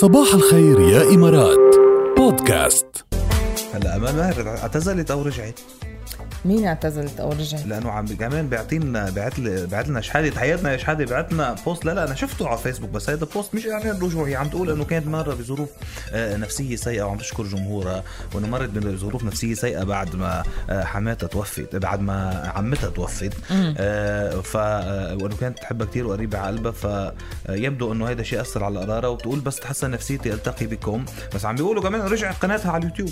صباح الخير يا إمارات. بودكاست. هلا آمال ماهر اعتزلت أو رجعت مين اعتزلت أو رجعت؟ لأنه عم كمان بيعطينا بيعت لي بيعت لنا شحادة حياتنا يا شحادة بعت لنا بوست لا لا أنا شفته على فيسبوك بس هذا بوست مش يعني الرجوع هي عم تقول إنه كانت مرة بظروف آه، نفسية سيئة وعم تشكر جمهورها وإنه مرت بظروف نفسية سيئة بعد ما آه، حماتها توفت بعد ما عمتها توفت. آه، ف وإنه كانت تحبها كثير وقريبة على قلبها فيبدو إنه هذا الشيء أثر على قرارها وبتقول بس تحسن نفسيتي ألتقي بكم. بس عم بيقولوا كمان رجعت قناتها على اليوتيوب.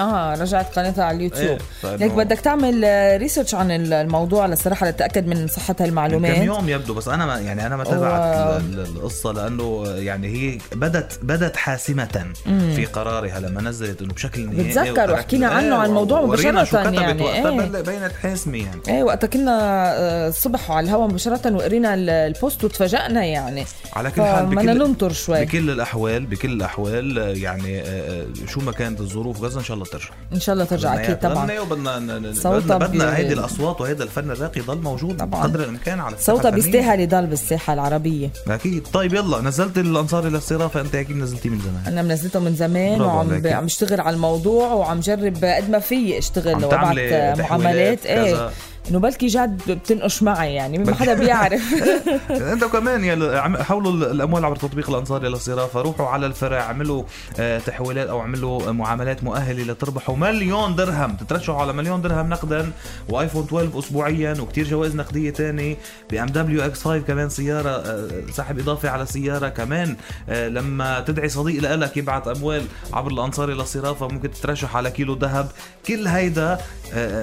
آه رجعت قناتها على اليوتيوب. إيه، ليك بدك تعمل research عن الموضوع لصراحة لتأكد من صحة من كم هالمعلومات يوم يبدو بس أنا ما يعني أنا ما تابعت ال- ال- القصة لأنه يعني هي بدت بدت حاسمة في قرارها لما نزلت إنه بشكل نهائي. بتذكر وحكينا عنه إيه، عن الموضوع كتبت يعني، وقتها إيه. بينت حاسمه يعني إيه وقتها كنا آه، الصبح على الهواء مباشرة وقرينا ال- البوست وتفاجئنا يعني. على كل حال بكل ننطر شوي. بكل الأحوال بكل الأحوال آه، يعني آه، آه، شو ما كانت الظروف غزة إن شاء الله ترجع إن شاء الله ترجع بدنا أكيد طبعا وبدنا صوتها بدنا, بدنا بي- هيدي الأصوات وهذا الفن الراقي يضل موجود طبعاً. قدر الإمكان على صوتها. بيستاهل يضل بالساحة العربية أكيد طيب يلا نزلت الانصاري للصرافه أنت أكيد نزلتيه من زمان أنا منزلته من زمان وعم. عم اشتغل على الموضوع وعم جرب قد ما في اشتغل وابعت معاملات إيه. إنه بلكي جد بتنقش معي يعني ما حدا بيعرف. أنت كمان يا عم- حولوا الأموال عبر تطبيق الانصاري للصرافه روحوا على الفرع اعملوا آه، تحويلات أو اعملوا معاملات مؤهلة لتربحوا مليون درهم. تترشحوا على مليون درهم نقدا وآيفون 12 اسبوعيا وكتير جوائز نقدية تاني BMW X5 كمان سيارة آه، سحب إضافي على سيارة كمان. آه، لما تدعي صديق لك يبعث أموال عبر الانصاري للصرافه ممكن تترشح على كيلو ذهب. كل هيدا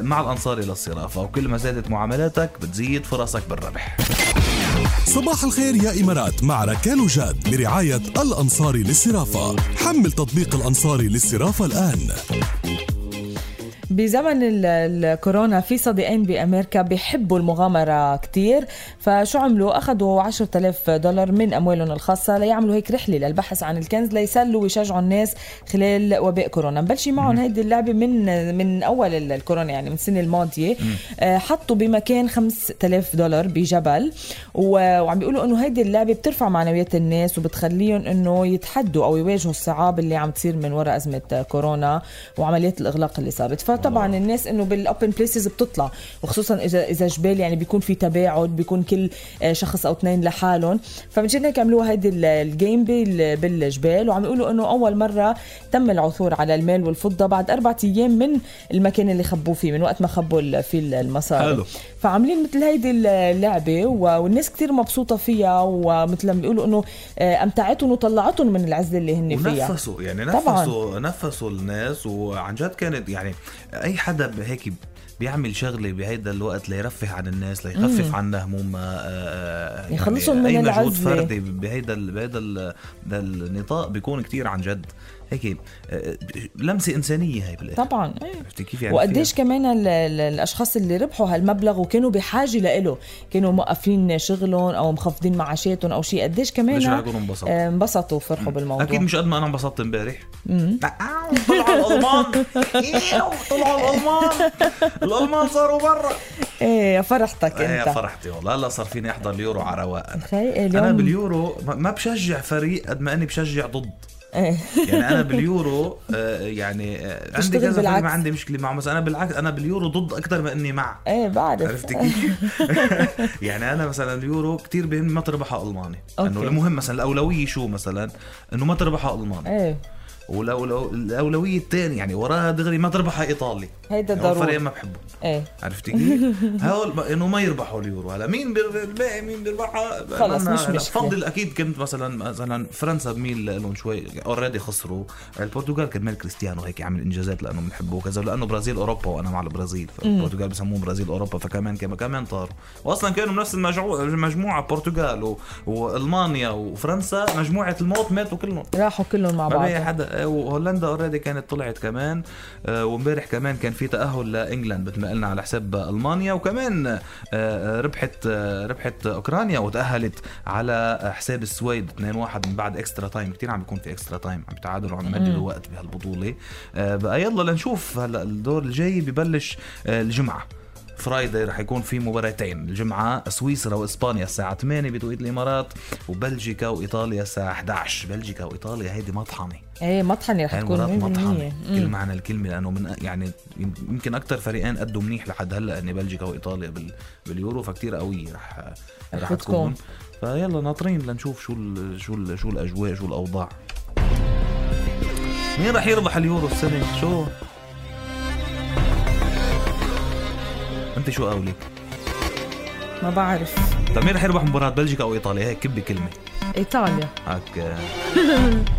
مع الانصاري للصرافه وكل ما زادت معاملاتك بتزيد فرصك بالربح. صباح الخير يا إمارات مع ركال وجاد برعاية الأنصاري للصرافة. حمل تطبيق الأنصاري للصرافة الآن. بزمن ال- الكورونا في صديقين بأمريكا بيحبوا المغامرة كتير. فشو عملوا؟ أخذوا 10000 دولار من أموالهم الخاصة ليعملوا هيك رحلة للبحث عن الكنز ليسلوا ويشجعوا الناس خلال وباء كورونا. مبلشي معهم هيدي اللعبة من من أول ال- الكورونا يعني من السنة الماضية. آه، حطوا بمكان 5000 دولار بجبل. وعم بيقولوا إنه هيدي اللعبة بترفع معنويات الناس وبتخليهم إنه يتحدوا أو يواجهوا الصعاب اللي عم تصير من وراء أزمة كورونا وعمليات الإغلاق اللي صارت. فطبعا الناس إنه بال open places بتطلع وخصوصا إذا إذا جبال يعني بيكون في تباعد بيكون كل آه، شخص أو اثنين لحالهم فمشان هيك عملوها هيدي ال- الجيم بال- بالجبال وعم يقولوا إنه أول مرة تم العثور على المال والفضة بعد أربع أيام من المكان اللي خبوه فيه من وقت ما خبوا فيه المصاري حلو. فعاملين مثل هيدي اللعبة والناس كتير مبسوطة فيها ومثل ما بيقولوا إنه آه، أمتعتهم وطلعتهم من العزلة اللي هن فيها ونفسوا يعني طبعاً. نفسوا نفسوا الناس وعن جد كانت يعني أي حدا هيك بيعمل شغلة بهيدا الوقت ليرفه عن الناس ليخفف عنا همومها آه، آه، يخلصهم من أي مجهود العزلة. فردي بهيدا ال- بهيدا ال- النطاق بيكون كتير عن جد هيك آه، لمسة إنسانية هي بالآخر. طبعا إيه. عرفتي كيف يعني وقديش فيها- كمان ال- ال- الأشخاص اللي ربحوا هالمبلغ وكانوا بحاجة لإله كانوا موقفين شغلهم أو مخفضين معاشاتهم أو شيء قديش كمان انبسطوا؟ آه، انبسطوا وفرحوا بالموضوع. أكيد مش قد ما أنا انبسطت امبارح. آه، طلعوا الألمان. إيو، طلعوا الألمان. الألمان صاروا برا. إيه فرحتك إيه أنت. فرحتي والله. هلا صار فيني أحضر اليورو على رواق أنا أنا باليورو ما- بشجع فريق قد ما أني بشجع ضد. إيه يعني أنا باليورو آه، يعني آه، عندي كذا بالعكس. ما عندي مشكلة معه. بس أنا بالعكس أنا باليورو ضد أكثر ما إني مع إيه بعرف. عرفت كيف؟ يعني أنا مثلا اليورو كثير بهم ما تربحها ألماني. إنه. المهم مثلا الأولوية شو مثلا؟ إنه ما تربحها ألماني. إيه. ولو لو الأولوية الثانية يعني وراها دغري ما تربحها إيطالي. هيدا هو ضروري. الفريق ما بحبه. إيه. عرفتي كيف؟ هول ما- إنه ما يربحوا اليورو. هلا مين الباقي مين بيربحها خلص، مش أنا مشكلة. بفضل أكيد كنت مثلا مثلا فرنسا بميل لهم شوي. already خسروا. البرتغال كرمال كريستيانو هيك عامل إنجازات لأنه بنحبه وكذا. لأنه برازيل أوروبا وأنا مع البرازيل. فالبرتغال بسموه برازيل أوروبا. فكمان كمان كمان طاروا واصلا كانوا بنفس المجموعه البرتغال و... وألمانيا وفرنسا مجموعة الموت ماتوا كلهم. راحوا كلهم مع ما بعض. بقي حدا وهولندا already كانت طلعت كمان آه، وامبارح كمان كان في تأهل ل England مثل ما قلنا على حساب ألمانيا وكمان آه، آه، ربحت آه، ربحت أوكرانيا وتأهلت على حساب السويد 2-1 من بعد extra time كثير عم بيكون في extra time عم بيتعادلوا عم يمددوا وقت بهالبطولة. آه، بقى يلا لنشوف هلا الدور الجاي ببلش آه، الجمعة. Friday رح يكون في مباراتين الجمعة سويسرا وإسبانيا الساعة 8 بتوقيت الإمارات وبلجيكا وإيطاليا الساعة 11 بلجيكا وإيطاليا هيدي مطحنة. إيه مطحنة رح تكون المباراة 100% مطحنة. كل. معنى الكلمة لأنه من يعني يمكن أكثر فريقين أدوا منيح لحد هلأ إن بلجيكا وإيطاليا بال باليورو فكتير قوية رح رح. تكون. فيلا ناطرين لنشوف شو ال شو ال شو الأجواء شو الأوضاع. مين رح يربح اليورو السنة؟ شو؟ انت شو قولك ما بعرف. طيب مين رح يربح مباراة بلجيكا أو إيطاليا؟ هيك كبي كلمة. إيطاليا. هيك